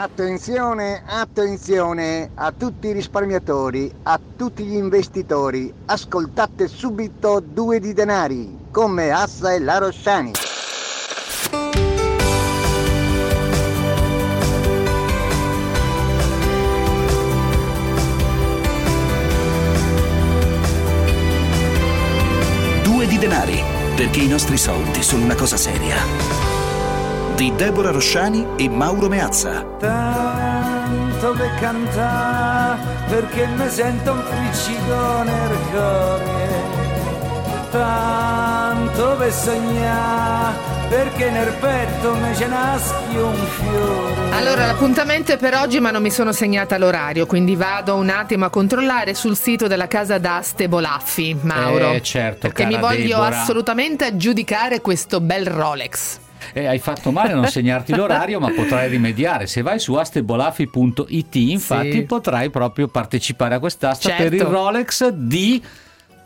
Attenzione, attenzione a tutti i risparmiatori, a tutti gli investitori. Ascoltate subito due di denari, come Assa e la Rossani. Due di denari, perché i nostri soldi sono una cosa seria. Di Deborah Rosciani e Mauro Meazza. Tanto per cantare, perché mi sento un friccico nel cuore. Tanto per sognare, perché nel petto mi ce naschi un fiore. Allora, l'appuntamento è per oggi, ma non mi sono segnata l'orario, quindi vado un attimo a controllare sul sito della casa d'aste Bolaffi, Mauro. Eh, certo, Perché mi voglio Deborah. assolutamente aggiudicare questo bel Rolex. Eh, hai fatto male a non segnarti l'orario, ma potrai rimediare. Se vai su astebolafi.it, infatti, Sì. potrai proprio partecipare a quest'asta Certo. per il Rolex di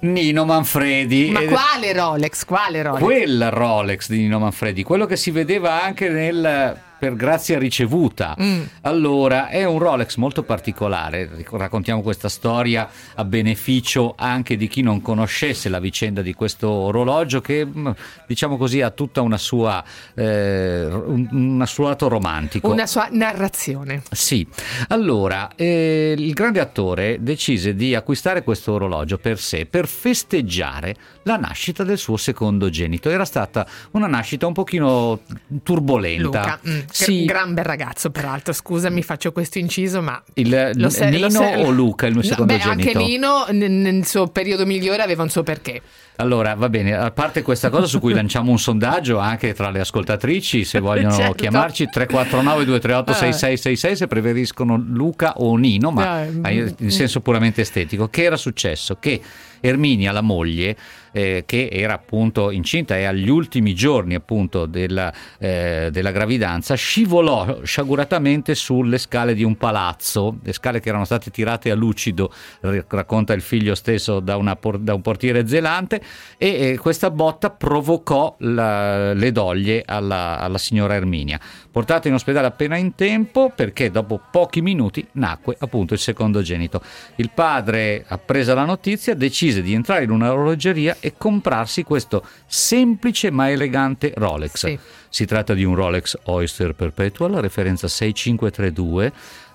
Nino Manfredi. Ma quale Rolex? Quale Rolex? Quel Rolex di Nino Manfredi, quello che si vedeva anche nel per grazia ricevuta. Mm. Allora, è un Rolex molto particolare. Raccontiamo questa storia a beneficio anche di chi non conoscesse la vicenda di questo orologio che, mm, diciamo così, ha tutta una sua eh, un, un suo lato romantico. Una sua narrazione. Sì, allora eh, il grande attore decise di acquistare questo orologio per sé, per festeggiare la nascita del suo secondogenito. Era stata una nascita un pochino turbolenta. Luca, mm, Sì, gran bel ragazzo, peraltro. Scusami, faccio questo inciso, ma. il, Lo sai- Nino lo sai- o Luca, il mio No, secondogenito? Beh, anche Nino n- nel suo periodo migliore aveva un suo perché. Allora, va bene, a parte questa cosa su cui lanciamo un sondaggio anche tra le ascoltatrici, se vogliono Certo. chiamarci 349 238 6666 se preferiscono Luca o Nino, ma Dai. in senso puramente estetico. Che era successo? Che Erminia, la moglie, eh, che era appunto incinta e agli ultimi giorni appunto della, eh, della gravidanza, scivolò sciaguratamente sulle scale di un palazzo, le scale che erano state tirate a lucido, racconta il figlio stesso da, una da un portiere zelante, e eh, questa botta provocò la- le doglie alla, alla signora Erminia. Portata in ospedale appena in tempo perché dopo pochi minuti nacque appunto il secondogenito. Il padre, appresa la notizia, decise di entrare in una orologeria e comprarsi questo semplice ma elegante Rolex. Sì. Si tratta di un Rolex Oyster Perpetual, referenza 6532,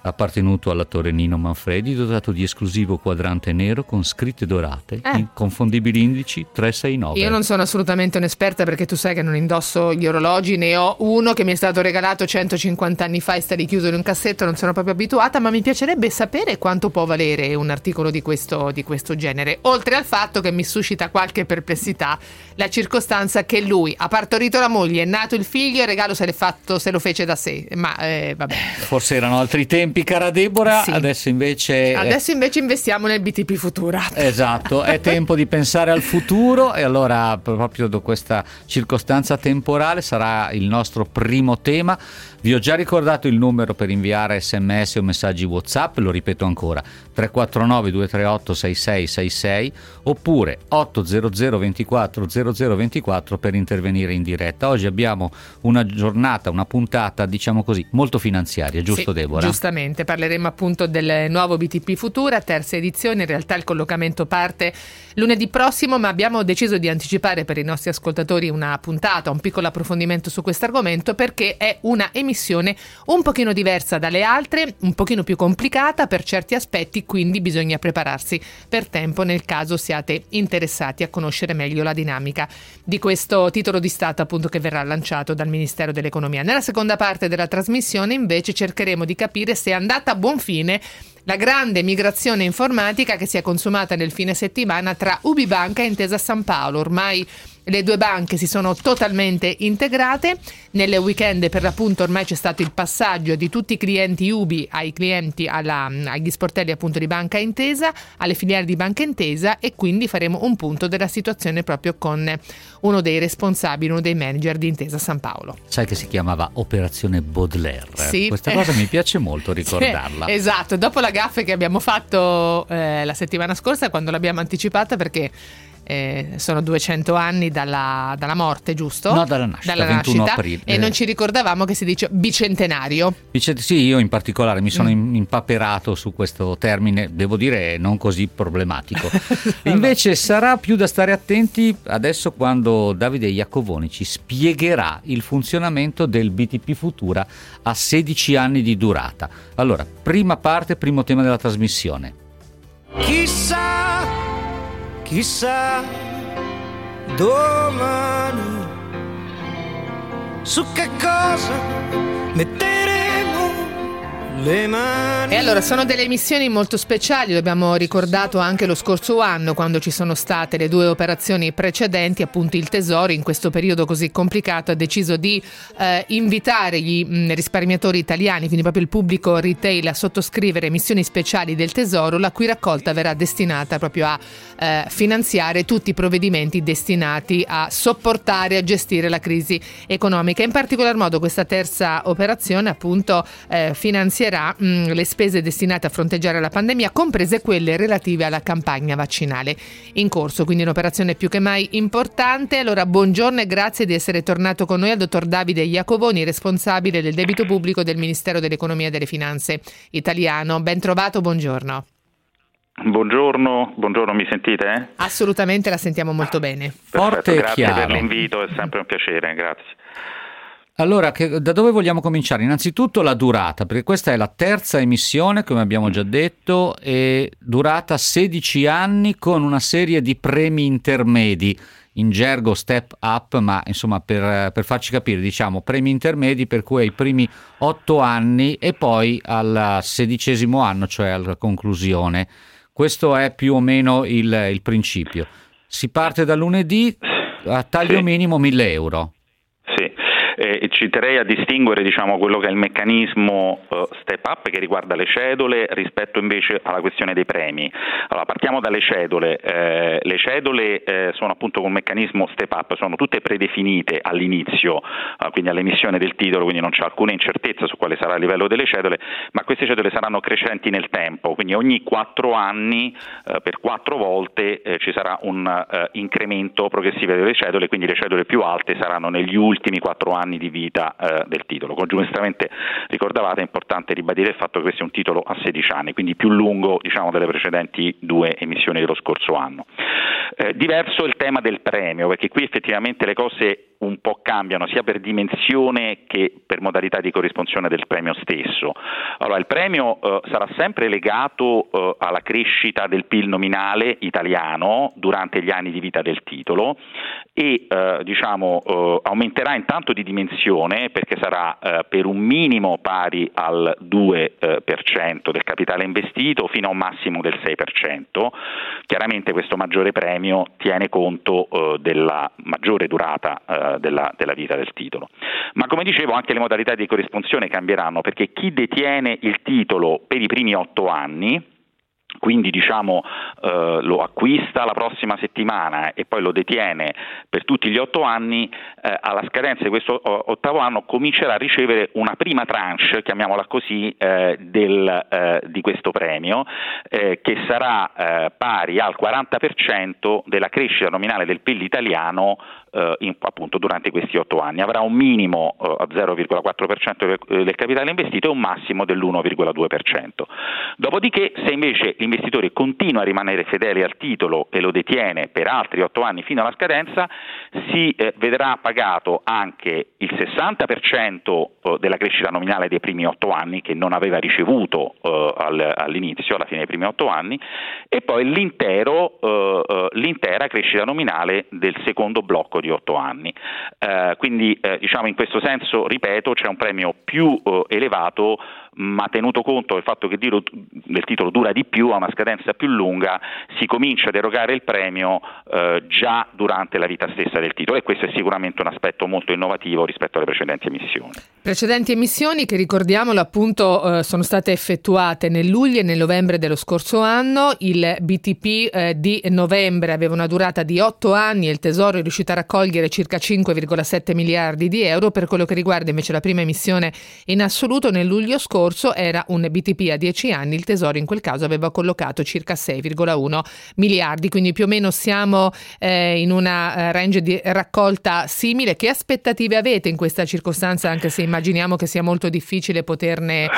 appartenuto all'attore Nino Manfredi, dotato di esclusivo quadrante nero con scritte dorate, Eh. inconfondibili indici 369. Io non sono assolutamente un'esperta perché tu sai che non indosso gli orologi, ne ho uno che mi è stato regalato 150 anni fa e sta richiuso in un cassetto, non sono proprio abituata, ma mi piacerebbe sapere quanto può valere un articolo di questo, di questo genere. Oltre al fatto che mi suscita qualche perplessità la circostanza che lui ha partorito la moglie, è nato il figlio e il regalo se, l'è fatto, se lo fece da sé. Ma eh, vabbè. Forse erano altri tempi, cara Deborah, Sì. adesso invece... Adesso invece investiamo nel BTP Futura. Esatto, è tempo di pensare al futuro e allora proprio da questa circostanza temporale sarà il nostro primo tema. Vi ho già ricordato il numero per inviare sms o messaggi WhatsApp, lo ripeto ancora, 349 238 6666 oppure 800 24 0024 per intervenire in diretta. Oggi abbiamo una giornata, una puntata, diciamo così, molto finanziaria, giusto Sì, Deborah? Giustamente, parleremo appunto del nuovo BTP Futura, terza edizione, in realtà il collocamento parte lunedì prossimo, ma abbiamo deciso di anticipare per i nostri ascoltatori una puntata, un piccolo approfondimento su questo argomento perché è una emissione un pochino diversa dalle altre, un pochino più complicata per certi aspetti, quindi bisogna prepararsi per tempo nel caso siate interessati a conoscere meglio la dinamica di questo titolo di Stato appunto che verrà lanciato dal Ministero dell'Economia. Nella seconda parte della trasmissione invece cercheremo di capire se è andata a buon fine la grande migrazione informatica che si è consumata nel fine settimana tra Ubibanca e Intesa San Paolo. Ormai le due banche si sono totalmente integrate. Nel weekend, per l'appunto, ormai c'è stato il passaggio di tutti i clienti Ubi ai clienti alla- agli sportelli appunto di Banca Intesa, alle filiali di Banca Intesa e quindi faremo un punto della situazione proprio con uno dei responsabili, uno dei manager di Intesa San Paolo. Sai che si chiamava Operazione Baudelaire. Sì. Questa cosa mi piace molto ricordarla. Sì, esatto, dopo la gaffe che abbiamo fatto eh, la settimana scorsa quando l'abbiamo anticipata perché eh, sono 200 anni dalla, dalla, morte, giusto? No, dalla nascita, dalla 21 nascita, aprile. E non ci ricordavamo che si dice bicentenario. Bicent- sì, io in particolare mi sono mm. impaperato su questo termine, devo dire non così problematico. Invece sarà più da stare attenti adesso quando Davide Iacovoni ci spiegherà il funzionamento del BTP Futura a 16 anni di durata. Allora, prima parte, primo tema della trasmissione. Chissà, chissà, domani su che cosa mani. E allora sono delle missioni molto speciali, lo abbiamo ricordato anche lo scorso anno quando ci sono state le due operazioni precedenti, appunto il Tesoro in questo periodo così complicato ha deciso di eh, invitare gli mh, mm, risparmiatori italiani, quindi proprio il pubblico retail a sottoscrivere missioni speciali del Tesoro, la cui raccolta verrà destinata proprio a eh, finanziare tutti i provvedimenti destinati a sopportare e a gestire la crisi economica. In particolar modo questa terza operazione appunto eh, finanzierà finanzierà mh, le spese destinate a fronteggiare la pandemia, comprese quelle relative alla campagna vaccinale in corso, quindi un'operazione più che mai importante. Allora, buongiorno e grazie di essere tornato con noi al dottor Davide Iacovoni, responsabile del debito pubblico del Ministero dell'Economia e delle Finanze italiano. Ben trovato, buongiorno. Buongiorno, buongiorno, mi sentite? Eh? Assolutamente, la sentiamo molto bene. Perfetto, Forte grazie chiaro. per l'invito, è sempre un piacere, grazie. Allora, che, da dove vogliamo cominciare? Innanzitutto la durata, perché questa è la terza emissione, come abbiamo già detto, e durata 16 anni con una serie di premi intermedi, in gergo step up, ma insomma per, per farci capire, diciamo premi intermedi per cui ai primi 8 anni e poi al sedicesimo anno, cioè alla conclusione. Questo è più o meno il, il principio. Si parte da lunedì a taglio minimo 1000 euro eh, ci terrei a distinguere diciamo, quello che è il meccanismo uh, step up che riguarda le cedole rispetto invece alla questione dei premi. Allora, partiamo dalle cedole. Eh, le cedole eh, sono appunto con meccanismo step up, sono tutte predefinite all'inizio, uh, quindi all'emissione del titolo, quindi non c'è alcuna incertezza su quale sarà il livello delle cedole, ma queste cedole saranno crescenti nel tempo, quindi ogni quattro anni uh, per quattro volte ci sarà un incremento progressivo delle cedole, quindi le cedole più alte saranno negli ultimi quattro anni anni di vita eh, del titolo. Come giustamente ricordavate è importante ribadire il fatto che questo è un titolo a 16 anni, quindi più lungo diciamo, delle precedenti due emissioni dello scorso anno. Eh, diverso il tema del premio, perché qui effettivamente le cose un po' cambiano sia per dimensione che per modalità di corrispondenza del premio stesso. Allora, il premio eh, sarà sempre legato eh, alla crescita del PIL nominale italiano durante gli anni di vita del titolo e eh, diciamo, eh, aumenterà intanto di dimensione perché sarà eh, per un minimo pari al 2% eh, del capitale investito fino a un massimo del 6%. Chiaramente questo maggiore premio tiene conto della maggiore durata della, della, vita del titolo. Ma come dicevo anche le modalità di corrispondenza cambieranno perché chi detiene il titolo per i primi otto anni quindi diciamo, eh, lo acquista la prossima settimana e poi lo detiene per tutti gli otto anni, eh, alla scadenza di questo ottavo anno comincerà a ricevere una prima tranche, chiamiamola così, eh, del, eh, di questo premio, eh, che sarà eh, pari al 40% della crescita nominale del PIL italiano in, appunto durante questi otto anni. Avrà un minimo a 0,4% del capitale investito e un massimo dell'1,2%. Dopodiché, se invece l'investitore continua a rimanere fedele al titolo e lo detiene per altri otto anni fino alla scadenza, si eh, vedrà pagato anche il 60% eh, della crescita nominale dei primi otto anni che non aveva ricevuto eh, al, all'inizio, alla fine dei primi otto anni, e poi l'intero, eh, eh l'intera crescita nominale del secondo blocco di otto anni. Eh, quindi diciamo in questo senso, ripeto, c'è un premio più elevato ma tenuto conto del fatto che il titolo dura di più, ha una scadenza più lunga, si comincia ad erogare il premio eh, già durante la vita stessa del titolo. E questo è sicuramente un aspetto molto innovativo rispetto alle precedenti emissioni. Precedenti emissioni che ricordiamolo appunto eh, sono state effettuate nel luglio e nel novembre dello scorso anno, il BTP eh, di novembre aveva una durata di 8 anni e il Tesoro è riuscito a raccogliere circa 5,7 miliardi di euro, per quello che riguarda invece la prima emissione in assoluto nel luglio scorso scorso era un BTP a 10 anni, il Tesoro in quel caso aveva collocato circa 6,1 miliardi, quindi più o meno siamo eh, in una eh, range di raccolta simile. Che aspettative avete in questa circostanza, anche se immaginiamo che sia molto difficile poterne,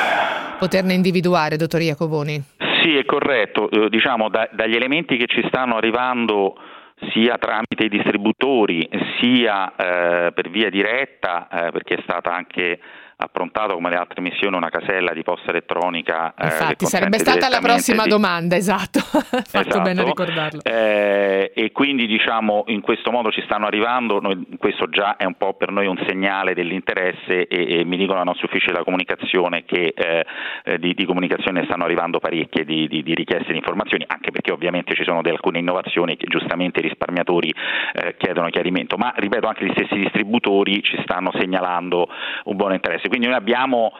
poterne individuare, dottor Iacovoni? Sì, è corretto. Eh, diciamo, da, dagli elementi che ci stanno arrivando sia tramite i distributori sia eh, per via diretta, eh, perché è stata anche approntato come le altre missioni una casella di posta elettronica. Eh, Infatti sarebbe stata la prossima di... domanda, esatto, fatto esatto. bene a ricordarlo. Eh, e quindi diciamo in questo modo ci stanno arrivando, noi, questo già è un po' per noi un segnale dell'interesse e, e mi dicono i nostri uffici della comunicazione che eh, eh, di, di, comunicazione stanno arrivando parecchie di, di, di, richieste di informazioni, anche perché ovviamente ci sono alcune innovazioni che giustamente i risparmiatori eh, chiedono chiarimento, ma ripeto anche gli stessi distributori ci stanno segnalando un buon interesse quindi noi abbiamo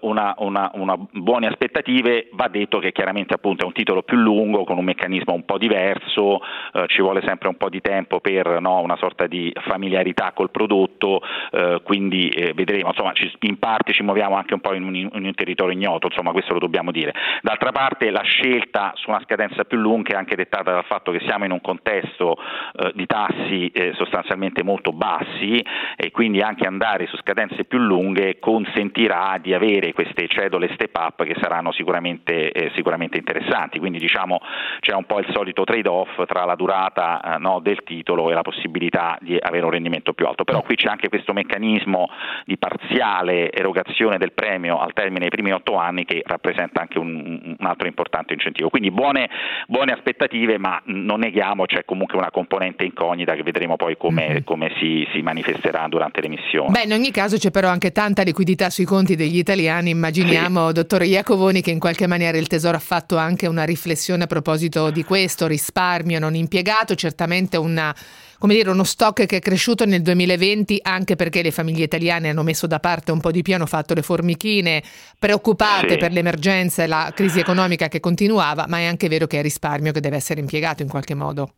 una, una, una, buone aspettative, va detto che chiaramente appunto è un titolo più lungo con un meccanismo un po' diverso, eh, ci vuole sempre un po' di tempo per no, una sorta di familiarità col prodotto, eh, quindi eh, vedremo, insomma ci, in parte ci muoviamo anche un po' in un, in un, territorio ignoto, insomma questo lo dobbiamo dire. D'altra parte la scelta su una scadenza più lunga è anche dettata dal fatto che siamo in un contesto eh, di tassi eh, sostanzialmente molto bassi e quindi anche andare su scadenze più lunghe consentirà di avere avere queste cedole step up che saranno sicuramente, eh, sicuramente interessanti, quindi diciamo c'è un po' il solito trade off tra la durata eh, no, del titolo e la possibilità di avere un rendimento più alto, però qui c'è anche questo meccanismo di parziale erogazione del premio al termine dei primi otto anni che rappresenta anche un, un altro importante incentivo, quindi buone, buone, aspettative ma non neghiamo c'è comunque una componente incognita che vedremo poi come, mm-hmm. come si, si manifesterà durante l'emissione. Beh, in ogni caso c'è però anche tanta liquidità sui conti degli italiani italiani, immaginiamo, sì. dottore Iacovoni, che in qualche maniera il Tesoro ha fatto anche una riflessione a proposito di questo, risparmio non impiegato, certamente una come dire, uno stock che è cresciuto nel 2020 anche perché le famiglie italiane hanno messo da parte un po' di più, hanno fatto le formichine, preoccupate sì. per l'emergenza e la crisi economica che continuava, ma è anche vero che è risparmio che deve essere impiegato in qualche modo.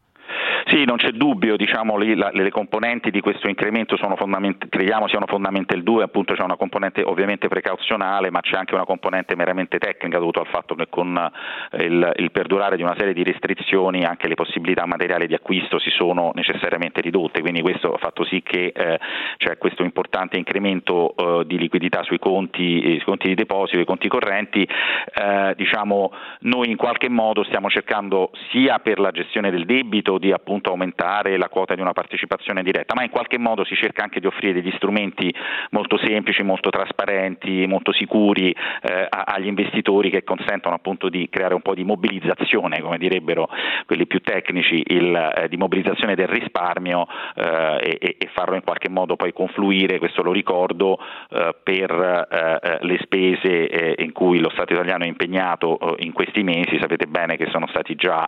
Sì, non c'è dubbio, diciamo, le, la, le componenti di questo incremento sono fondament- crediamo siano fondamentali due, appunto c'è una componente ovviamente precauzionale, ma c'è anche una componente meramente tecnica dovuta al fatto che con eh, il, il, perdurare di una serie di restrizioni anche le possibilità materiali di acquisto si sono necessariamente ridotte, quindi questo ha fatto sì che eh, c'è questo importante incremento eh, di liquidità sui conti, eh, sui conti di deposito, i conti correnti, eh, diciamo, noi in qualche modo stiamo cercando sia per la gestione del debito di appunto appunto aumentare la quota di una partecipazione diretta, ma in qualche modo si cerca anche di offrire degli strumenti molto semplici, molto trasparenti, molto sicuri eh, agli investitori che consentono appunto di creare un po' di mobilizzazione, come direbbero quelli più tecnici, il, eh, di mobilizzazione del risparmio eh, e, e, farlo in qualche modo poi confluire, questo lo ricordo, eh, per eh, eh, le spese in cui lo Stato italiano è impegnato in questi mesi, sapete bene che sono stati già,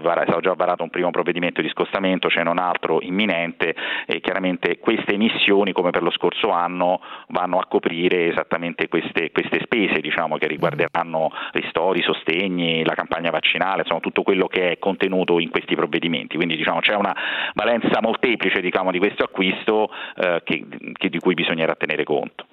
var- stato già varato un primo provvedimento provvedimento di scostamento, ce n'è un altro imminente e chiaramente queste emissioni come per lo scorso anno vanno a coprire esattamente queste, queste spese diciamo, che riguarderanno ristori, sostegni, la campagna vaccinale, insomma tutto quello che è contenuto in questi provvedimenti. Quindi diciamo, c'è una valenza molteplice diciamo, di questo acquisto eh, che, che di cui bisognerà tenere conto.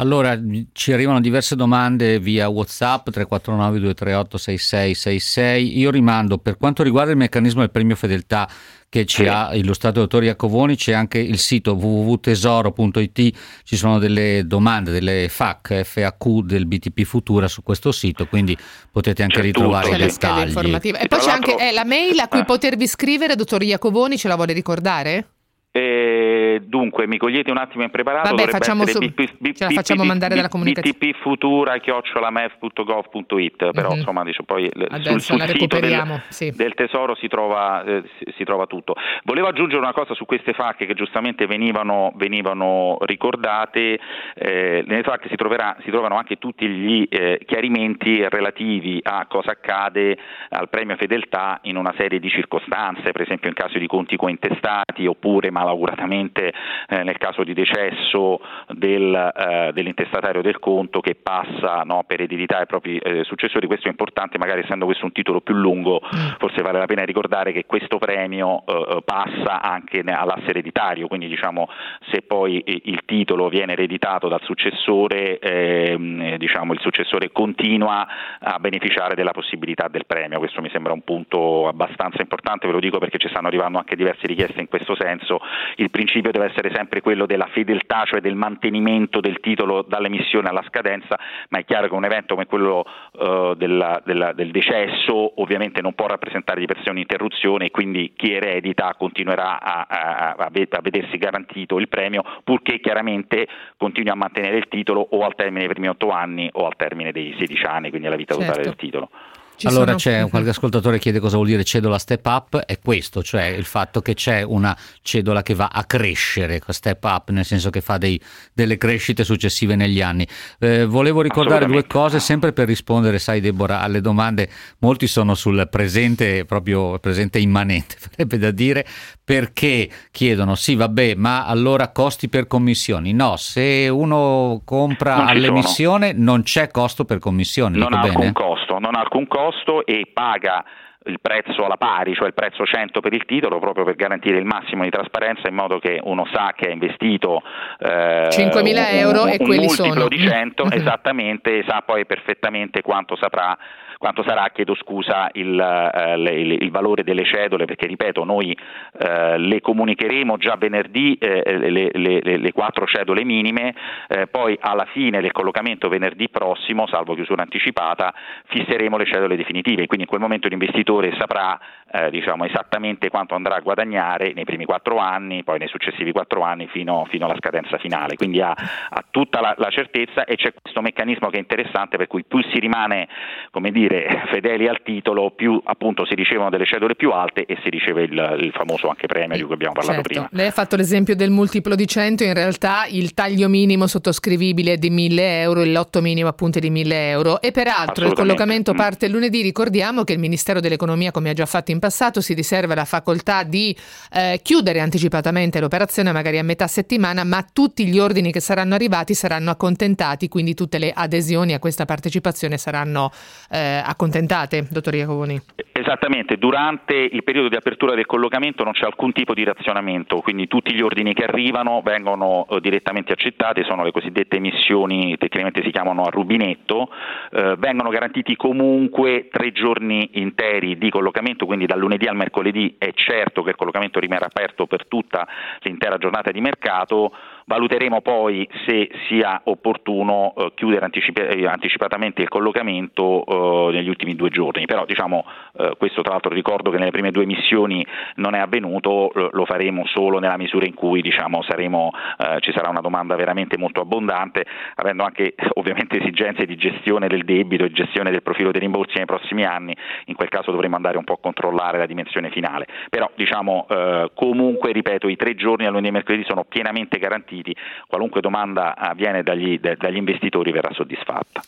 Allora, ci arrivano diverse domande via WhatsApp 349 238 6666. Io rimando per quanto riguarda il meccanismo del premio fedeltà che ci sì. ha illustrato il dottor Iacovoni, c'è anche il sito www.tesoro.it, ci sono delle domande, delle FAQ, FAQ del BTP Futura su questo sito, quindi potete anche c'è ritrovare tutto, i dettagli. E poi c'è anche eh, la mail a cui eh. potervi scrivere, dottor Iacovoni, ce la vuole ricordare? Eh, dunque, mi cogliete un attimo impreparato. Vabbè, facciamo, su, BP, BP, ce la facciamo mandare dalla comunicazione. btpfutura-lamef.gov.it, però mm-hmm. insomma dice, poi Adesso sul, sul sito del, sì. del, Tesoro si trova, eh, si, si trova, tutto. Volevo aggiungere una cosa su queste FAC che giustamente venivano, venivano ricordate. Eh, nelle FAC si, troverà, si, trovano anche tutti gli eh, chiarimenti relativi a cosa accade al premio fedeltà in una serie di circostanze, per esempio in caso di conti cointestati oppure mal malauguratamente eh, nel caso di decesso del, eh, dell'intestatario del conto che passa no, per eredità ai propri eh, successori, questo è importante, magari essendo questo un titolo più lungo, mm. forse vale la pena ricordare che questo premio eh, eh, passa anche all'asse ereditario, quindi diciamo se poi il titolo viene ereditato dal successore, ehm, diciamo, il successore continua a beneficiare della possibilità del premio, questo mi sembra un punto abbastanza importante, ve lo dico perché ci stanno arrivando anche diverse richieste in questo senso, il principio deve essere sempre quello della fedeltà, cioè del mantenimento del titolo dall'emissione alla scadenza, ma è chiaro che un evento come quello uh, della, della, del decesso ovviamente non può rappresentare di per sé un'interruzione e quindi chi eredita continuerà a, a, a, vedersi garantito il premio purché chiaramente continui a mantenere il titolo o al termine dei primi otto anni o al termine dei 16 anni, quindi alla vita certo. totale del titolo. Ci allora sono... c'è qualche ascoltatore chiede cosa vuol dire cedola step up, è questo, cioè il fatto che c'è una cedola che va a crescere, step up, nel senso che fa dei, delle crescite successive negli anni. Eh, volevo ricordare due cose, sempre per rispondere, sai Deborah, alle domande, molti sono sul presente, proprio presente immanente, farebbe da dire, perché chiedono, sì vabbè, ma allora costi per commissioni? No, se uno compra all'emissione non c'è costo per commissioni. Non ha bene? alcun costo, non ha alcun costo costo e paga il prezzo alla pari, cioè il prezzo 100 per il titolo, proprio per garantire il massimo di trasparenza in modo che uno sa che ha investito eh, 5.000 euro un, un, e quelli sono di 100, mm-hmm. esattamente, e sa poi perfettamente quanto saprà quanto sarà, chiedo scusa, il, eh, il, il, valore delle cedole, perché ripeto, noi eh, le comunicheremo già venerdì eh, le, le, le, quattro cedole minime, eh, poi alla fine del collocamento venerdì prossimo, salvo chiusura anticipata, fisseremo le cedole definitive, quindi in quel momento l'investitore saprà eh, diciamo, esattamente quanto andrà a guadagnare nei primi quattro anni, poi nei successivi quattro anni fino, fino alla scadenza finale, quindi ha, ha tutta la, la, certezza e c'è questo meccanismo che è interessante per cui più si rimane come dire, fedeli al titolo, più appunto si ricevono delle cedole più alte e si riceve il, il famoso anche premio di cui abbiamo parlato certo. prima. Lei ha fatto l'esempio del multiplo di 100, in realtà il taglio minimo sottoscrivibile è di 1000 euro, il lotto minimo appunto è di 1000 euro e peraltro il collocamento mm. parte lunedì, ricordiamo che il Ministero dell'Economia come ha già fatto in passato si riserva la facoltà di eh, chiudere anticipatamente l'operazione magari a metà settimana, ma tutti gli ordini che saranno arrivati saranno accontentati, quindi tutte le adesioni a questa partecipazione saranno eh, accontentate, dottor Iacovoni. Esattamente, durante il periodo di apertura del collocamento non c'è alcun tipo di razionamento, quindi tutti gli ordini che arrivano vengono eh, direttamente accettati, sono le cosiddette emissioni, tecnicamente si chiamano a rubinetto, eh, vengono garantiti comunque tre giorni interi di collocamento, quindi dal lunedì al mercoledì è certo che il collocamento rimarrà aperto per tutta l'intera giornata di mercato, Valuteremo poi se sia opportuno eh, chiudere anticip- eh, anticipatamente il collocamento eh, negli ultimi due giorni, però diciamo, eh, questo tra l'altro ricordo che nelle prime due missioni non è avvenuto, lo faremo solo nella misura in cui diciamo, saremo, eh, ci sarà una domanda veramente molto abbondante, avendo anche ovviamente esigenze di gestione del debito e gestione del profilo dei rimborsi nei prossimi anni, in quel caso dovremo andare un po' a controllare la dimensione finale. Però diciamo, eh, comunque ripeto i tre giorni a lunedì e mercoledì sono pienamente garantiti garantiti, qualunque domanda avviene dagli, dagli investitori verrà soddisfatta.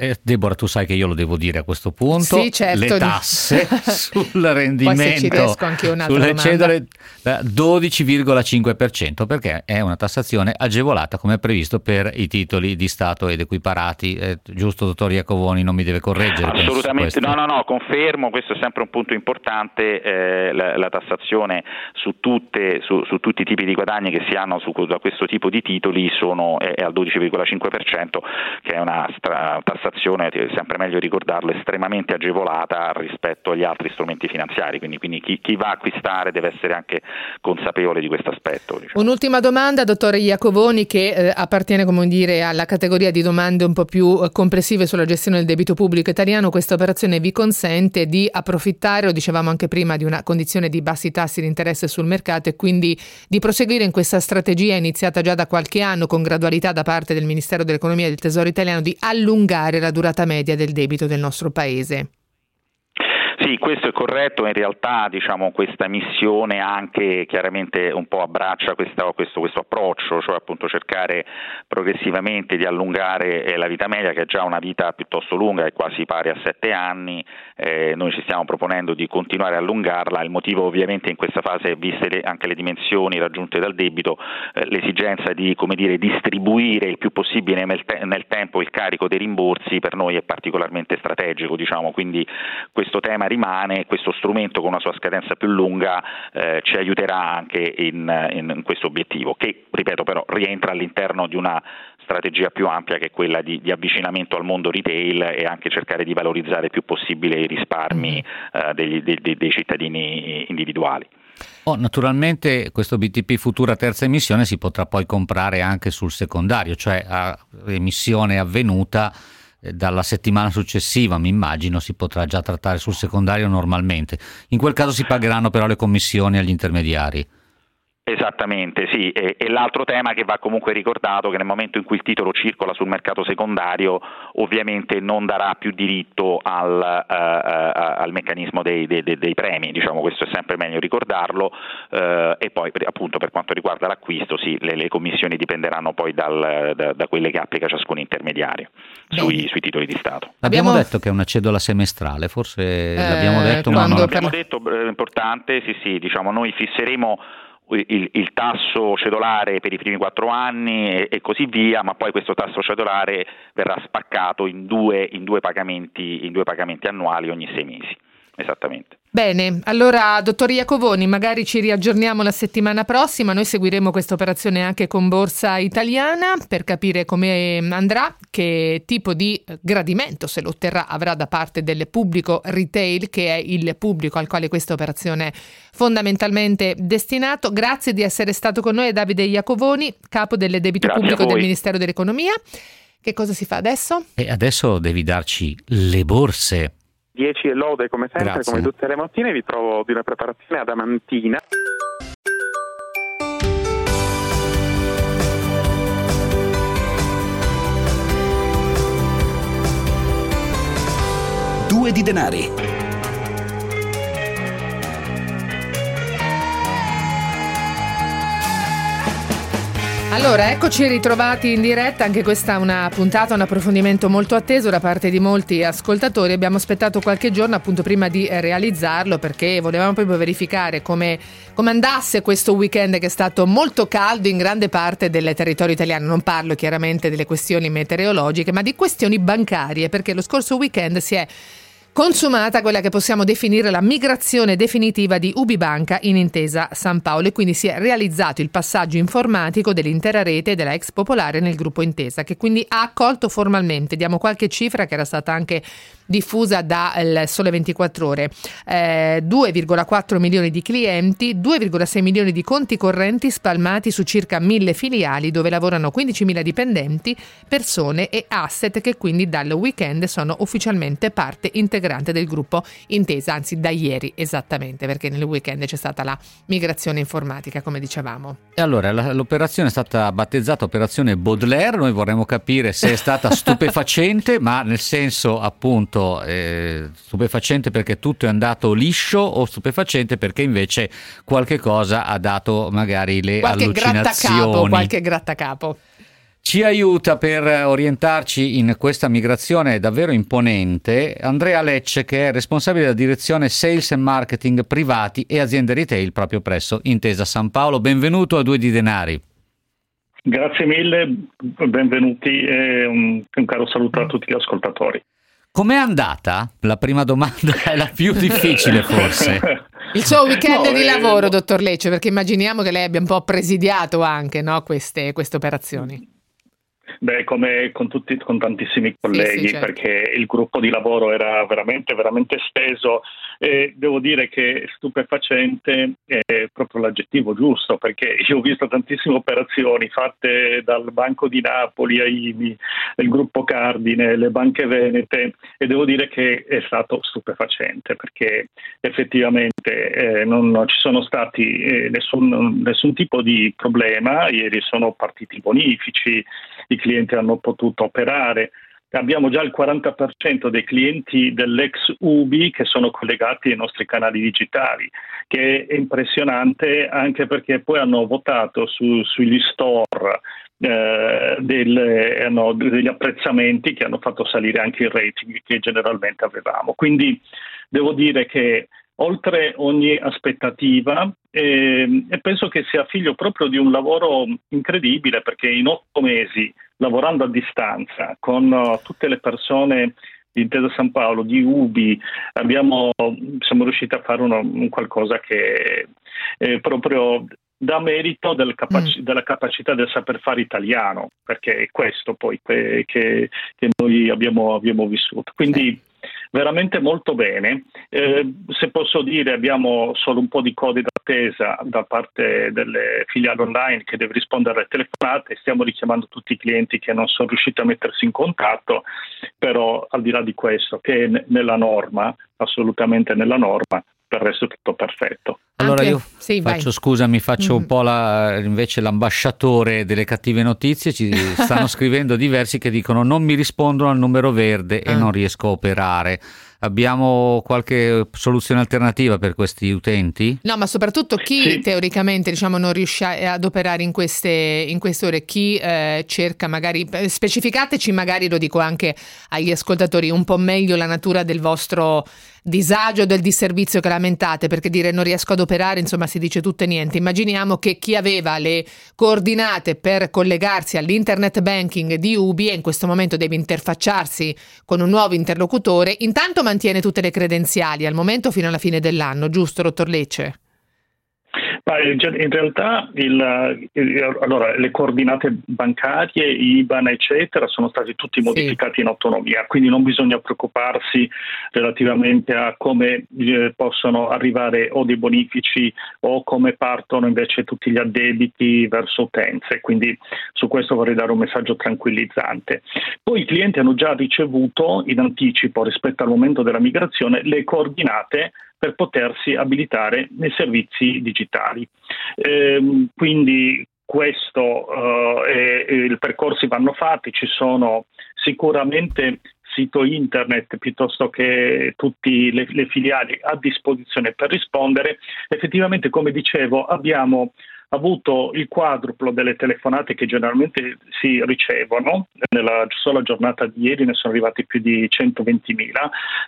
Eh, Deborah, tu sai che io lo devo dire a questo punto. Sì, certo. Le tasse sul rendimento sulle cedole 12,5% perché è una tassazione agevolata come previsto per i titoli di Stato ed equiparati. Eh, giusto, dottor Iacovoni, non mi deve correggere. Assolutamente, no, no, no, confermo, questo è sempre un punto importante, eh, la, la, tassazione su, tutte, su, su, tutti i tipi di guadagni che si hanno su, da questo tipo di titoli sono, è, è al 12,5% che è una stra- tassazione tassazione, è sempre meglio ricordarlo, estremamente agevolata rispetto agli altri strumenti finanziari, quindi, quindi chi, chi, va a acquistare deve essere anche consapevole di questo aspetto. Diciamo. Un'ultima domanda, dottore Iacovoni, che eh, appartiene dire, alla categoria di domande un po' più eh, complessive sulla gestione del debito pubblico italiano. Questa operazione vi consente di approfittare, lo dicevamo anche prima, di una condizione di bassi tassi di interesse sul mercato e quindi di proseguire in questa strategia iniziata già da qualche anno con gradualità da parte del Ministero dell'Economia e del Tesoro italiano di allungare la durata media del debito del nostro paese. Sì, Sì, questo è corretto, in realtà diciamo, questa missione anche chiaramente un po' abbraccia questa, questo, questo, approccio, cioè appunto cercare progressivamente di allungare eh, la vita media che è già una vita piuttosto lunga, è quasi pari a sette anni, eh, noi ci stiamo proponendo di continuare a allungarla, il motivo ovviamente in questa fase, viste le, anche le dimensioni raggiunte dal debito, eh, l'esigenza di dire, distribuire il più possibile nel, te- nel, tempo il carico dei rimborsi per noi è particolarmente strategico, diciamo, quindi questo tema rimane, questo strumento con una sua scadenza più lunga eh, ci aiuterà anche in, in questo obiettivo, che ripeto però rientra all'interno di una strategia più ampia che è quella di, di, avvicinamento al mondo retail e anche cercare di valorizzare il più possibile i risparmi eh, degli, dei, dei cittadini individuali. Oh, naturalmente questo BTP Futura terza emissione si potrà poi comprare anche sul secondario, cioè a emissione avvenuta eh, dalla settimana successiva, mi immagino, si potrà già trattare sul secondario normalmente. In quel caso si pagheranno però le commissioni agli intermediari. Esattamente, sì, e, e, l'altro tema che va comunque ricordato è che nel momento in cui il titolo circola sul mercato secondario ovviamente non darà più diritto al, uh, uh, al meccanismo dei, dei, dei, premi, diciamo questo è sempre meglio ricordarlo uh, e poi appunto per quanto riguarda l'acquisto sì, le, le commissioni dipenderanno poi dal, da, da, quelle che applica ciascun intermediario sui, sui, titoli di Stato. Abbiamo detto che è una cedola semestrale, forse eh, l'abbiamo detto, ma non l'abbiamo detto, è importante, sì sì, diciamo noi fisseremo il, il, tasso cedolare per i primi quattro anni e, e, così via, ma poi questo tasso cedolare verrà spaccato in due, in due, pagamenti, in due pagamenti annuali ogni sei mesi. Esattamente. Bene, allora dottor Iacovoni, magari ci riaggiorniamo la settimana prossima, noi seguiremo questa operazione anche con Borsa Italiana per capire come andrà, che tipo di gradimento, se lo otterrà, avrà da parte del pubblico retail, che è il pubblico al quale questa operazione è fondamentalmente destinato. Grazie di essere stato con noi Davide Iacovoni, capo del debito Grazie pubblico del Ministero dell'Economia. Che cosa si fa adesso? E adesso devi darci le borse. 10 e lode come sempre, Grazie. come tutte le mattine, vi trovo di una preparazione adamantina. Due di denari. Allora, eccoci ritrovati in diretta, anche questa è una puntata, un approfondimento molto atteso da parte di molti ascoltatori. Abbiamo aspettato qualche giorno appunto prima di realizzarlo perché volevamo proprio verificare come, come andasse questo weekend che è stato molto caldo in grande parte del territorio italiano. Non parlo chiaramente delle questioni meteorologiche, ma di questioni bancarie, perché lo scorso weekend si è consumata quella che possiamo definire la migrazione definitiva di Ubibanca in Intesa San Paolo. E quindi si è realizzato il passaggio informatico dell'intera rete della ex popolare nel gruppo Intesa che quindi ha accolto formalmente, diamo qualche cifra che era stata anche diffusa dal Sole 24 Ore. Eh, 2,4 milioni di clienti, 2,6 milioni di conti correnti spalmati su circa 1000 filiali dove lavorano 15.000 dipendenti, persone e asset che quindi dal weekend sono ufficialmente parte integrante del gruppo Intesa, anzi da ieri esattamente, perché nel weekend c'è stata la migrazione informatica, come dicevamo. E allora l'operazione è stata battezzata Operazione Baudelaire, noi vorremmo capire se è stata stupefacente, ma nel senso appunto stato eh, stupefacente perché tutto è andato liscio o stupefacente perché invece qualche cosa ha dato magari le qualche allucinazioni. Grattacapo, qualche grattacapo. Ci aiuta per orientarci in questa migrazione davvero imponente Andrea Lecce che è responsabile della direzione Sales and Marketing privati e aziende retail proprio presso Intesa San Paolo. Benvenuto a Due di Denari. Grazie mille, benvenuti e un, un caro saluto a tutti gli ascoltatori. Com'è andata? La prima domanda è la più difficile forse. Il suo weekend no, di eh, lavoro, no. dottor Lecce, perché immaginiamo che lei abbia un po' presidiato anche no, queste, queste operazioni. Beh, come con, tutti, con tantissimi colleghi, sì, sì, certo. perché il gruppo di lavoro era veramente, veramente esteso e devo dire che stupefacente è proprio l'aggettivo giusto, perché io ho visto tantissime operazioni fatte dal Banco di Napoli, AIMI, il gruppo Cardine, le banche venete e devo dire che è stato stupefacente perché effettivamente eh, non, non, ci sono stati eh, nessun, nessun tipo di problema, ieri sono partiti bonifici, i clienti hanno potuto operare abbiamo già il 40% dei clienti dell'ex Ubi che sono collegati ai nostri canali digitali, che è impressionante anche perché poi hanno votato su, sugli store eh, delle, hanno degli apprezzamenti che hanno fatto salire anche il rating che generalmente avevamo. Quindi devo dire che oltre ogni aspettativa eh, e penso che sia figlio proprio di un lavoro incredibile perché in otto mesi lavorando a distanza con uh, tutte le persone di Intesa San Paolo, di Ubi, abbiamo, siamo riusciti a fare uno, un qualcosa che è proprio dà merito del capaci- mm. della capacità del saper fare italiano, perché è questo poi che, che, noi abbiamo, abbiamo, vissuto. Quindi veramente molto bene. Eh, se posso dire abbiamo solo un po' di codi d'attesa da parte delle filiali online che deve rispondere alle telefonate, stiamo richiamando tutti i clienti che non sono riusciti a mettersi in contatto, però al di là di questo, che è nella norma, assolutamente nella norma, per il resto è tutto perfetto. Allora io sì, faccio, scusami, faccio mm-hmm. un po' la, invece l'ambasciatore delle cattive notizie, ci stanno scrivendo diversi che dicono non mi rispondono al numero verde e ah. non riesco a operare. Abbiamo qualche soluzione alternativa per questi utenti? No, ma soprattutto chi sì. teoricamente diciamo, non riesce ad operare in queste, in queste ore, chi eh, cerca magari, specificateci magari, lo dico anche agli ascoltatori, un po' meglio la natura del vostro disagio, del disservizio che lamentate, perché dire non riesco ad operare, insomma si dice tutto e niente. Immaginiamo che chi aveva le coordinate per collegarsi all'internet banking di Ubi e in questo momento deve interfacciarsi con un nuovo interlocutore, intanto mantiene tutte le credenziali al momento fino alla fine dell'anno, giusto, dottor Lecce? In realtà il, il, allora, le coordinate bancarie, IBAN, eccetera, sono stati tutti modificati sì. in autonomia, quindi non bisogna preoccuparsi relativamente a come eh, possono arrivare o dei bonifici o come partono invece tutti gli addebiti verso utenze, quindi su questo vorrei dare un messaggio tranquillizzante. Poi i clienti hanno già ricevuto in anticipo rispetto al momento della migrazione le coordinate per potersi abilitare nei servizi digitali. Eh, quindi questo eh, e, i percorsi vanno fatti, ci sono sicuramente sito internet piuttosto che tutte le, le, filiali a disposizione per rispondere. Effettivamente, come dicevo, abbiamo avuto il quadruplo delle telefonate che generalmente si ricevono, nella sola giornata di ieri ne sono arrivati più di 120.000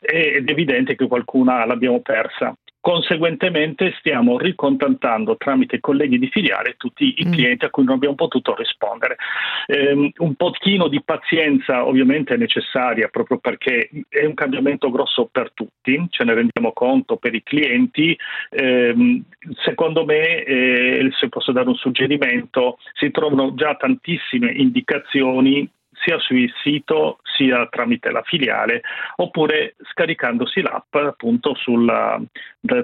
ed è evidente che qualcuna l'abbiamo persa. Conseguentemente stiamo ricontattando tramite colleghi di filiale tutti i mm. clienti a cui non abbiamo potuto rispondere. Eh, un pochino di pazienza ovviamente è necessaria proprio perché è un cambiamento grosso per tutti, ce ne rendiamo conto per i clienti. Eh, secondo me, eh, se posso dare un suggerimento, si trovano già tantissime indicazioni sia sul sito sia tramite la filiale oppure scaricandosi l'app appunto sulla,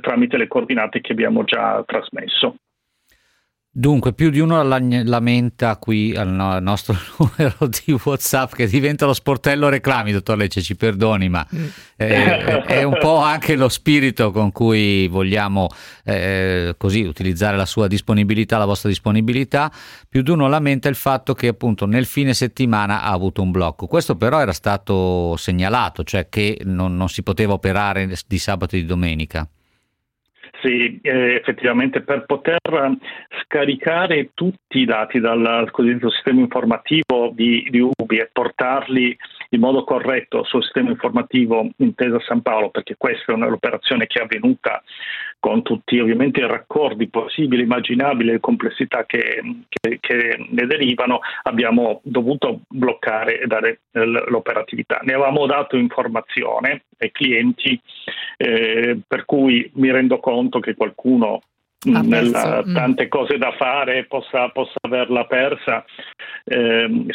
tramite le coordinate che abbiamo già trasmesso. Dunque, più di uno lamenta qui al nostro numero di WhatsApp che diventa lo sportello reclami, dottor Lecce, ci perdoni, ma mm. eh, è un po' anche lo spirito con cui vogliamo eh, così utilizzare la sua disponibilità, la vostra disponibilità. Più di uno lamenta il fatto che appunto nel fine settimana ha avuto un blocco. Questo però era stato segnalato, cioè che non, non si poteva operare di sabato e di domenica. Sì, eh, effettivamente per poter scaricare tutti i dati dal cosiddetto sistema informativo di, di UBI e portarli in modo corretto sul sistema informativo Intesa San Paolo, perché questa è un'operazione che è avvenuta con tutti ovviamente i raccordi possibili, immaginabili, le complessità che, che, che, ne derivano, abbiamo dovuto bloccare e dare l'operatività. Ne avevamo dato informazione ai clienti, eh, per cui mi rendo conto che qualcuno nella, mm. tante cose da fare possa, possa averla persa eh,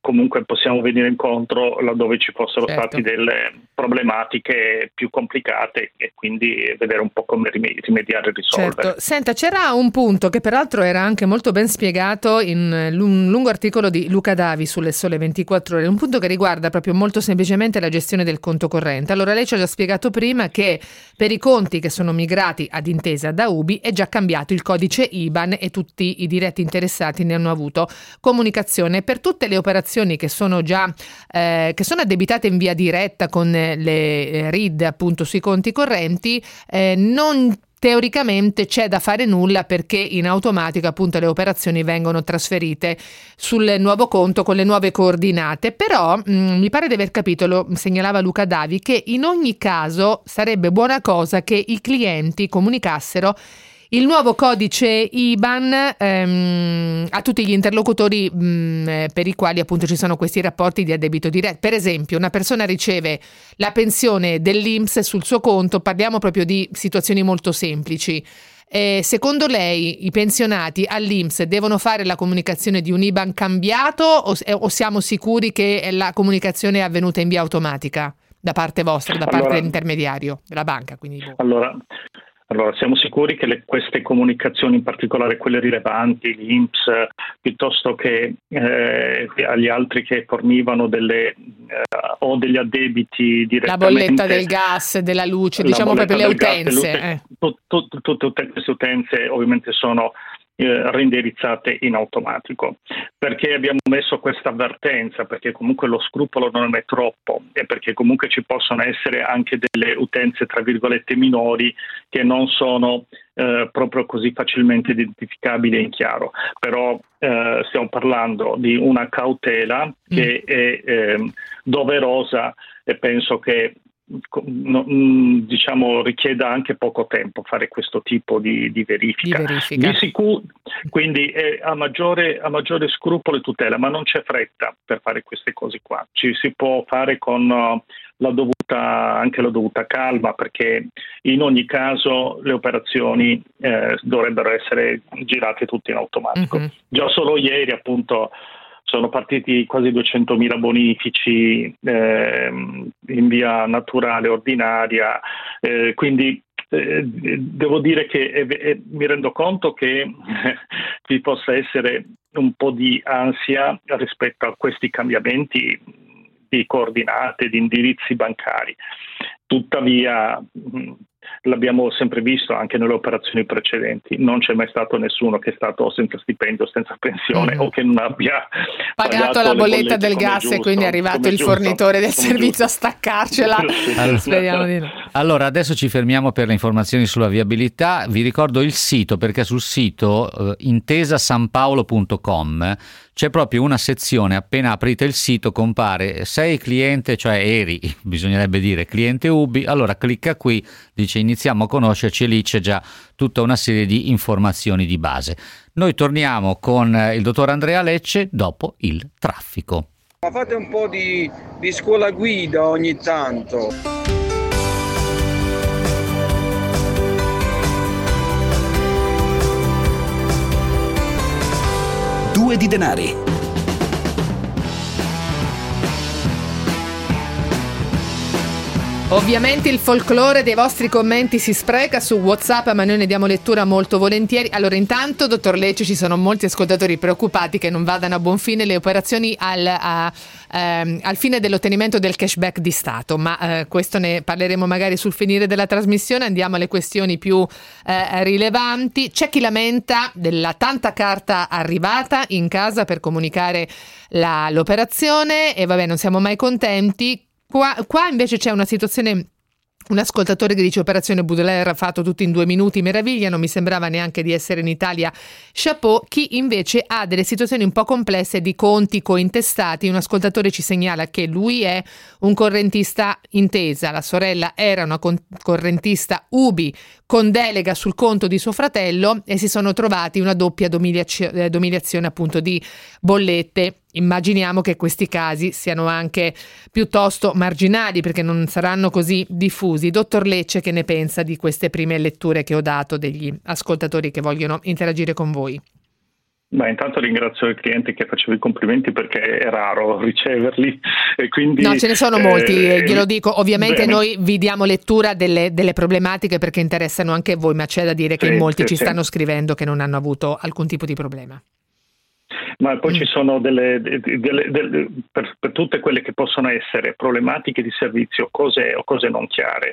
comunque possiamo venire incontro laddove ci fossero certo. stati delle, problematiche più complicate e quindi vedere un po' come rimediare e risolvere. Certo. Senta, c'era un punto che peraltro era anche molto ben spiegato in un lungo articolo di Luca Davi sulle Sole 24 Ore, un punto che riguarda proprio molto semplicemente la gestione del conto corrente. Allora lei ci ha già spiegato prima che per i conti che sono migrati ad intesa da Ubi è già cambiato il codice IBAN e tutti i diretti interessati ne hanno avuto comunicazione. Per tutte le operazioni che sono già eh, che sono addebitate in via diretta con le eh, RID appunto sui conti correnti, eh, non teoricamente c'è da fare nulla perché in automatico appunto le operazioni vengono trasferite sul nuovo conto con le nuove coordinate. Però mh, mm, mi pare di aver capito lo segnalava Luca Davi che in ogni caso sarebbe buona cosa che i clienti comunicassero il nuovo codice IBAN ehm, a tutti gli interlocutori mh, mm, eh, per i quali appunto ci sono questi rapporti di addebito diretto. Per esempio, una persona riceve la pensione dell'INPS sul suo conto, parliamo proprio di situazioni molto semplici. Eh, secondo lei i pensionati all'INPS devono fare la comunicazione di un IBAN cambiato o, o siamo sicuri che la comunicazione è avvenuta in via automatica da parte vostra, da parte dell'intermediario, della banca? Quindi... Boh. Allora, allora, siamo sicuri che le, queste comunicazioni, in particolare quelle rilevanti, l'INPS, piuttosto che eh, agli altri che fornivano delle, eh, o degli addebiti direttamente... La bolletta del gas, della luce, diciamo proprio le utenze. Gas, eh. Tutte, tutte queste utenze ovviamente sono eh, reindirizzate in automatico. Perché abbiamo messo questa avvertenza? Perché comunque lo scrupolo non è troppo e perché comunque ci possono essere anche delle utenze tra virgolette minori che non sono eh, proprio così facilmente identificabili in chiaro. Però eh, stiamo parlando di una cautela che mm. è ehm, doverosa e penso che Mm, diciamo, richieda anche poco tempo fare questo tipo di, di verifica. Di verifica. Di sicuro, quindi è a maggiore, maggiore, scrupolo e tutela, ma non c'è fretta per fare queste cose qua. Ci si può fare con uh, la dovuta, anche la dovuta calma, perché in ogni caso le operazioni eh, dovrebbero essere girate tutte in automatico. Mm-hmm. Già solo ieri, appunto sono partiti quasi 200.000 bonifici eh, in via naturale, ordinaria, eh, quindi eh, devo dire che eh, mi rendo conto che vi possa essere un po' di ansia rispetto a questi cambiamenti di coordinate, di indirizzi bancari. Tuttavia l'abbiamo sempre visto anche nelle operazioni precedenti, non c'è mai stato nessuno che è stato senza stipendio, senza pensione mm. o che non abbia pagato la bolletta del gas giusto, e quindi è arrivato il giusto, fornitore del servizio giusto. a staccarcela. Allora, Speriamo di no. Allora, adesso ci fermiamo per le informazioni sulla viabilità. Vi ricordo il sito perché sul sito eh, intesasanpaolo.com c'è proprio una sezione, appena aprite il sito compare sei cliente, cioè eri, bisognerebbe dire cliente Ubi, allora clicca qui, dice iniziamo a conoscerci e lì c'è già tutta una serie di informazioni di base. Noi torniamo con il dottor Andrea Lecce dopo il traffico. Ma fate un po' di, di scuola guida ogni tanto. due di denari. Ovviamente il folklore dei vostri commenti si spreca su WhatsApp, ma noi ne diamo lettura molto volentieri. Allora, intanto, dottor Lecce, ci sono molti ascoltatori preoccupati che non vadano a buon fine le operazioni al, a, ehm, al fine dell'ottenimento del cashback di Stato, ma eh, questo ne parleremo magari sul finire della trasmissione. Andiamo alle questioni più eh, rilevanti. C'è chi lamenta della tanta carta arrivata in casa per comunicare la, l'operazione e vabbè, non siamo mai contenti. Qua, qua invece c'è una situazione un ascoltatore che dice operazione Baudelaire fatto tutto in due minuti, meraviglia, non mi sembrava neanche di essere in Italia, chapeau. Chi invece ha delle situazioni un po' complesse di conti cointestati, un ascoltatore ci segnala che lui è un correntista intesa, la sorella era una con- correntista UBI con delega sul conto di suo fratello e si sono trovati una doppia dominazio- eh, dominazione appunto di bollette Immaginiamo che questi casi siano anche piuttosto marginali perché non saranno così diffusi. Dottor Lecce, che ne pensa di queste prime letture che ho dato degli ascoltatori che vogliono interagire con voi? Beh, intanto ringrazio il cliente che faceva i complimenti perché è raro riceverli quindi, no, ce ne sono molti, eh, glielo dico. Ovviamente bene. noi vi diamo lettura delle, delle, problematiche perché interessano anche voi, ma c'è da dire che in molti ci stanno scrivendo che non hanno avuto alcun tipo di problema ma poi mm. ci sono delle, delle, delle per, per, tutte quelle che possono essere problematiche di servizio cose, o cose non chiare.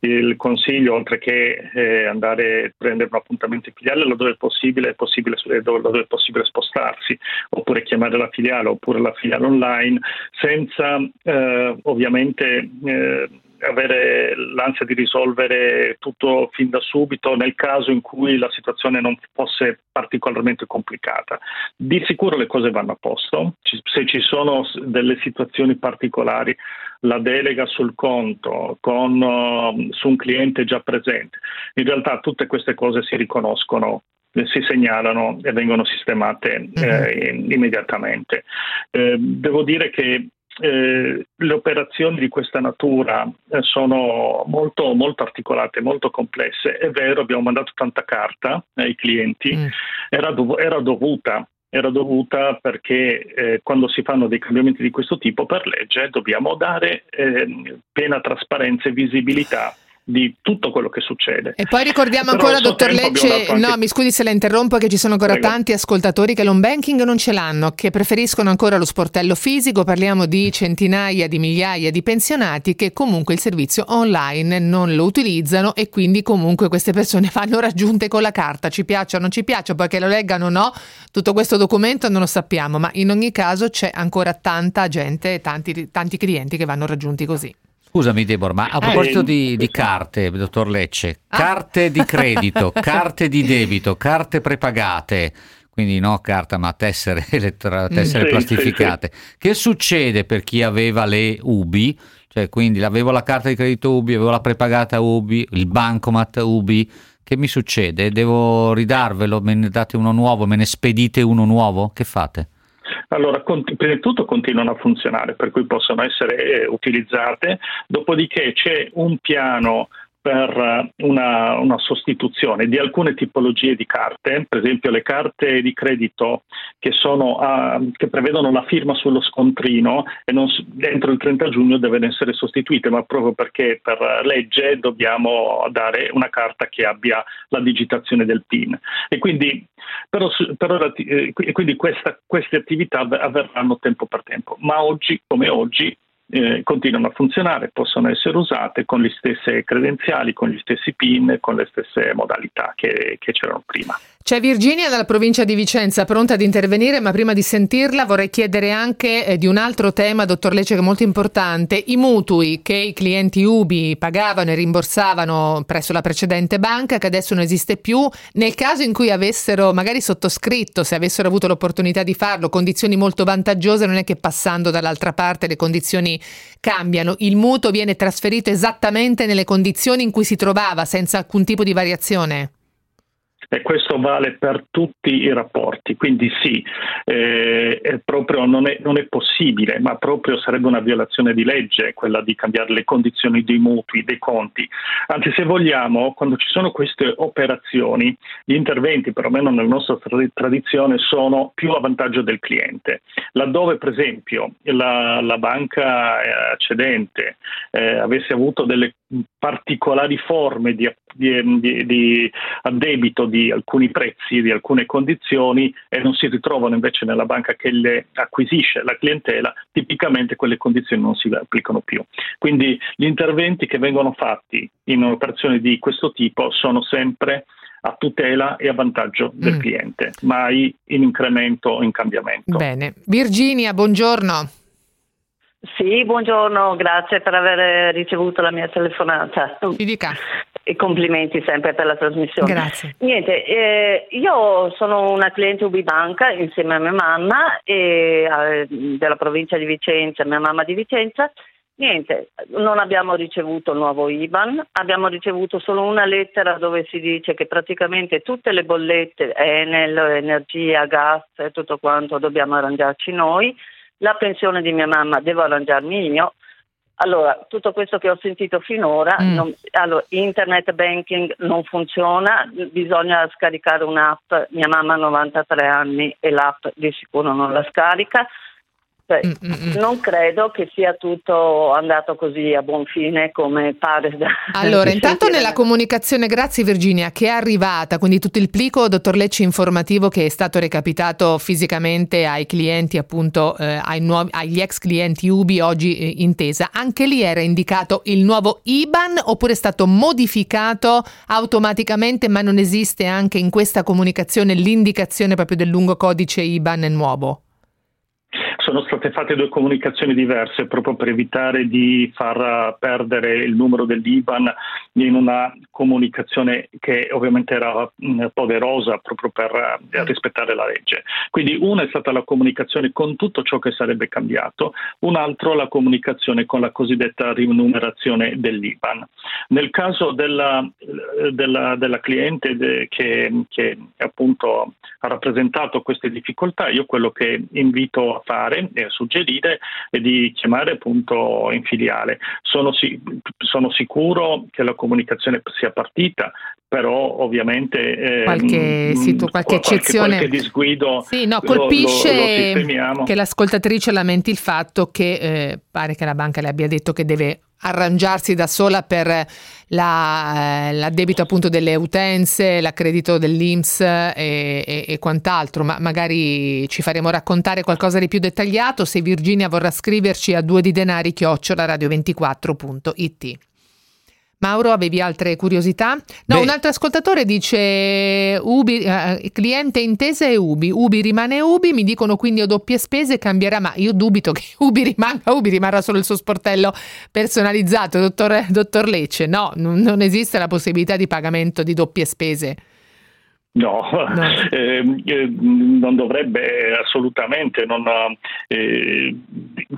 Il consiglio, oltre che eh, andare a prendere un appuntamento in filiale, laddove è possibile, è possibile, laddove è possibile spostarsi, oppure chiamare la filiale, oppure la filiale online, senza eh, ovviamente... Eh, avere l'ansia di risolvere tutto fin da subito nel caso in cui la situazione non fosse particolarmente complicata. Di sicuro le cose vanno a posto, se ci sono delle situazioni particolari, la delega sul conto con, uh, su un cliente già presente, in realtà tutte queste cose si riconoscono si segnalano e vengono sistemate eh, immediatamente. Eh, devo dire che eh, le operazioni di questa natura eh, sono molto, molto, articolate, molto complesse. È vero, abbiamo mandato tanta carta ai clienti, mm. era, dov- era, dovuta. Era dovuta perché eh, quando si fanno dei cambiamenti di questo tipo per legge dobbiamo dare ehm, piena trasparenza e visibilità di tutto quello che succede. E poi ricordiamo Però ancora, dottor Lecce, anche... no, mi scusi se la interrompo, che ci sono ancora Prego. tanti ascoltatori che l'home banking non ce l'hanno, che preferiscono ancora lo sportello fisico, parliamo di centinaia di migliaia di pensionati che comunque il servizio online non lo utilizzano e quindi comunque queste persone vanno raggiunte con la carta, ci piaccia o non ci piaccia, poi che lo leggano o no, tutto questo documento non lo sappiamo, ma in ogni caso c'è ancora tanta gente, tanti, tanti clienti che vanno raggiunti così. Scusami Deborah, ma a eh, proposito di, di carte, dottor Lecce, ah. carte di credito, carte di debito, carte prepagate, quindi no carta ma tessere, elettra, tessere sì, plastificate, sì, sì. che succede per chi aveva le UBI? Cioè, quindi avevo la carta di credito UBI, avevo la prepagata UBI, il bancomat UBI, che mi succede? Devo ridarvelo? Me ne date uno nuovo? Me ne spedite uno nuovo? Che fate? Allora, prima di tutto continuano a funzionare, per cui possono essere eh, utilizzate, dopodiché c'è un piano per eh, una, una, sostituzione di alcune tipologie di carte, per esempio le carte di credito che, sono, uh, che prevedono la firma sullo scontrino e non, entro il 30 giugno devono essere sostituite, ma proprio perché per legge dobbiamo dare una carta che abbia la digitazione del PIN. E quindi, però, però, eh, quindi questa, queste attività avverranno tempo per tempo, ma oggi come oggi eh, continuano a funzionare, possono essere usate con le stesse credenziali, con gli stessi PIN, con le stesse modalità che, che c'erano prima. C'è Virginia dalla provincia di Vicenza pronta ad intervenire, ma prima di sentirla vorrei chiedere anche eh, di un altro tema, dottor Lecce, che è molto importante, i mutui che i clienti UBI pagavano e rimborsavano presso la precedente banca, che adesso non esiste più, nel caso in cui avessero magari sottoscritto, se avessero avuto l'opportunità di farlo, condizioni molto vantaggiose, non è che passando dall'altra parte le condizioni cambiano, il mutuo viene trasferito esattamente nelle condizioni in cui si trovava, senza alcun tipo di variazione? E questo vale per tutti i rapporti. Quindi sì, eh, è proprio, non, è, non, è, possibile, ma proprio sarebbe una violazione di legge quella di cambiare le condizioni dei mutui, dei conti. Anzi, se vogliamo, quando ci sono queste operazioni, gli interventi, perlomeno nella nostra tradizione, sono più a vantaggio del cliente. Laddove, per esempio, la, la banca eh, accedente eh, avesse avuto delle particolari forme di, di, di, addebito di alcuni prezzi, di alcune condizioni e non si ritrovano invece nella banca che le acquisisce la clientela, tipicamente quelle condizioni non si applicano più. Quindi gli interventi che vengono fatti in un'operazione di questo tipo sono sempre a tutela e a vantaggio del mm. cliente, mai in incremento o in cambiamento. Bene. Virginia, buongiorno. Sì, buongiorno, grazie per aver ricevuto la mia telefonata. Ti dica. E complimenti sempre per la trasmissione. Grazie. Niente, eh, io sono una cliente Ubibanca insieme a mia mamma e, eh, della provincia di Vicenza, mia mamma di Vicenza. Niente, non abbiamo ricevuto il nuovo IBAN, abbiamo ricevuto solo una lettera dove si dice che praticamente tutte le bollette, Enel, energia, gas e tutto quanto dobbiamo arrangiarci noi. La pensione di mia mamma devo arrangiarmi io allora, tutto questo che ho sentito finora, mm. non, allora, internet banking non funziona, bisogna scaricare un'app, mia mamma ha 93 anni e l'app di sicuro non la scarica, mm, mm, mm. non credo che sia tutto andato così a buon fine come pare da Allora, intanto nella comunicazione, grazie Virginia, che è arrivata, quindi tutto il plico, dottor Lecci, informativo che è stato recapitato fisicamente ai clienti, appunto eh, ai nuovi, agli ex clienti Ubi oggi eh, intesa, anche lì era indicato il nuovo IBAN oppure è stato modificato automaticamente, ma non esiste anche in questa comunicazione l'indicazione proprio del lungo codice IBAN nuovo? Sono state fatte due comunicazioni diverse proprio per evitare di far perdere il numero dell'IBAN in una comunicazione che ovviamente era mm, poderosa proprio per eh, rispettare la legge. Quindi una è stata la comunicazione con tutto ciò che sarebbe cambiato, un altro la comunicazione con la cosiddetta rinumerazione dell'IBAN. Nel caso della, della, della cliente che, che appunto ha rappresentato queste difficoltà, io quello che invito a fare suggerire è di chiamare appunto in filiale. Sono, sono sicuro che la comunicazione sia partita, però ovviamente eh, qualche, sì, tu, qualche, eccezione qualche disguido sì, no, colpisce lo, lo che l'ascoltatrice lamenti il fatto che eh, pare che la banca le abbia detto che deve arrangiarsi da sola per la, eh, l'addebito appunto delle utenze, l'accredito dell'Inps e, e, e, quant'altro, ma magari ci faremo raccontare qualcosa di più dettagliato se Virginia vorrà scriverci a due di denari chiocciola radio24.it. Mauro, avevi altre curiosità? No, Beh. un altro ascoltatore dice Ubi, eh, cliente intesa è Ubi, Ubi rimane Ubi, mi dicono quindi ho doppie spese, cambierà, ma io dubito che Ubi rimanga Ubi, rimarrà solo il suo sportello personalizzato, dottor, dottor Lecce, no, non esiste la possibilità di pagamento di doppie spese. No, no. Eh, eh, non dovrebbe assolutamente. Non, eh,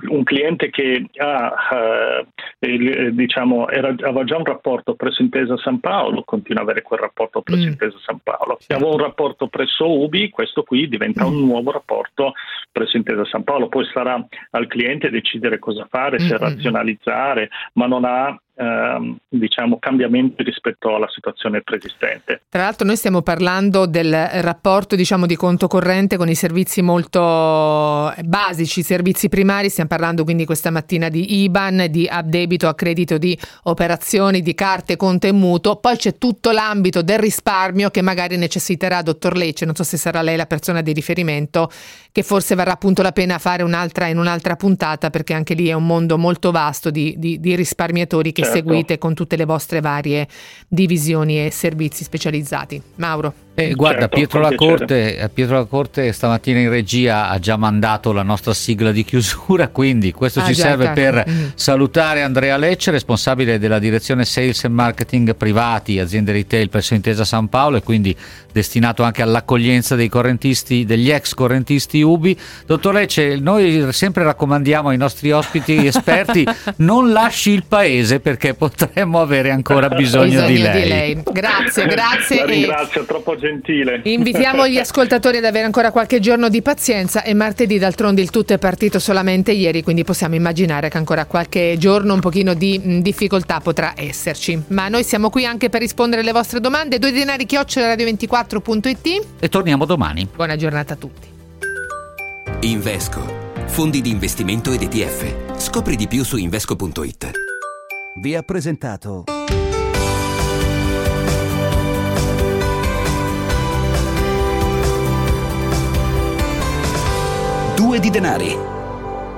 un cliente che ha, eh, diciamo, era, aveva già un rapporto presso Intesa San Paolo, continua ad avere quel rapporto presso mm. Intesa San Paolo. Se aveva un rapporto presso Ubi, questo qui diventa un mm. nuovo rapporto presso Intesa San Paolo. Poi sarà al cliente decidere cosa fare, se mm-hmm. razionalizzare, ma non ha ehm, diciamo, cambiamenti rispetto alla situazione preesistente. Tra l'altro noi stiamo parlando del rapporto diciamo, di conto corrente con i servizi molto basici, servizi primari, stiamo parlando quindi questa mattina di IBAN, di addebito a credito di operazioni, di carte, conto e mutuo, poi c'è tutto l'ambito del risparmio che magari necessiterà, dottor Lecce, non so se sarà lei la persona di riferimento, che forse varrà appunto la pena fare un'altra in un'altra puntata perché anche lì è un mondo molto vasto di, di, di risparmiatori che certo. seguite con tutte le vostre varie divisioni e servizi specializzati. Mauro. Eh, guarda, certo, Pietro, la Corte, eh, Pietro La Corte stamattina in regia ha già mandato la nostra sigla di chiusura, quindi questo ah, ci già, serve per mm. salutare Andrea Lecce, responsabile della direzione Sales e Marketing Privati, aziende retail presso Intesa San Paolo e quindi destinato anche all'accoglienza dei correntisti, degli ex correntisti Ubi. Dottor Lecce, noi sempre raccomandiamo ai nostri ospiti esperti non lasci il paese perché potremmo avere ancora bisogno, bisogno di, lei. di, lei. Grazie, grazie. La ringrazio, e... troppo gentile. Invitiamo gli ascoltatori ad avere ancora qualche giorno di pazienza e martedì d'altronde il tutto è partito solamente ieri, quindi possiamo immaginare che ancora qualche giorno un pochino di mh, difficoltà potrà esserci. Ma noi siamo qui anche per rispondere alle vostre domande. Due denari chiocciola radio24.it e torniamo domani. Buona giornata a tutti. Invesco. Fondi di investimento ed ETF. Scopri di più su invesco.it. Vi ha presentato Due di denari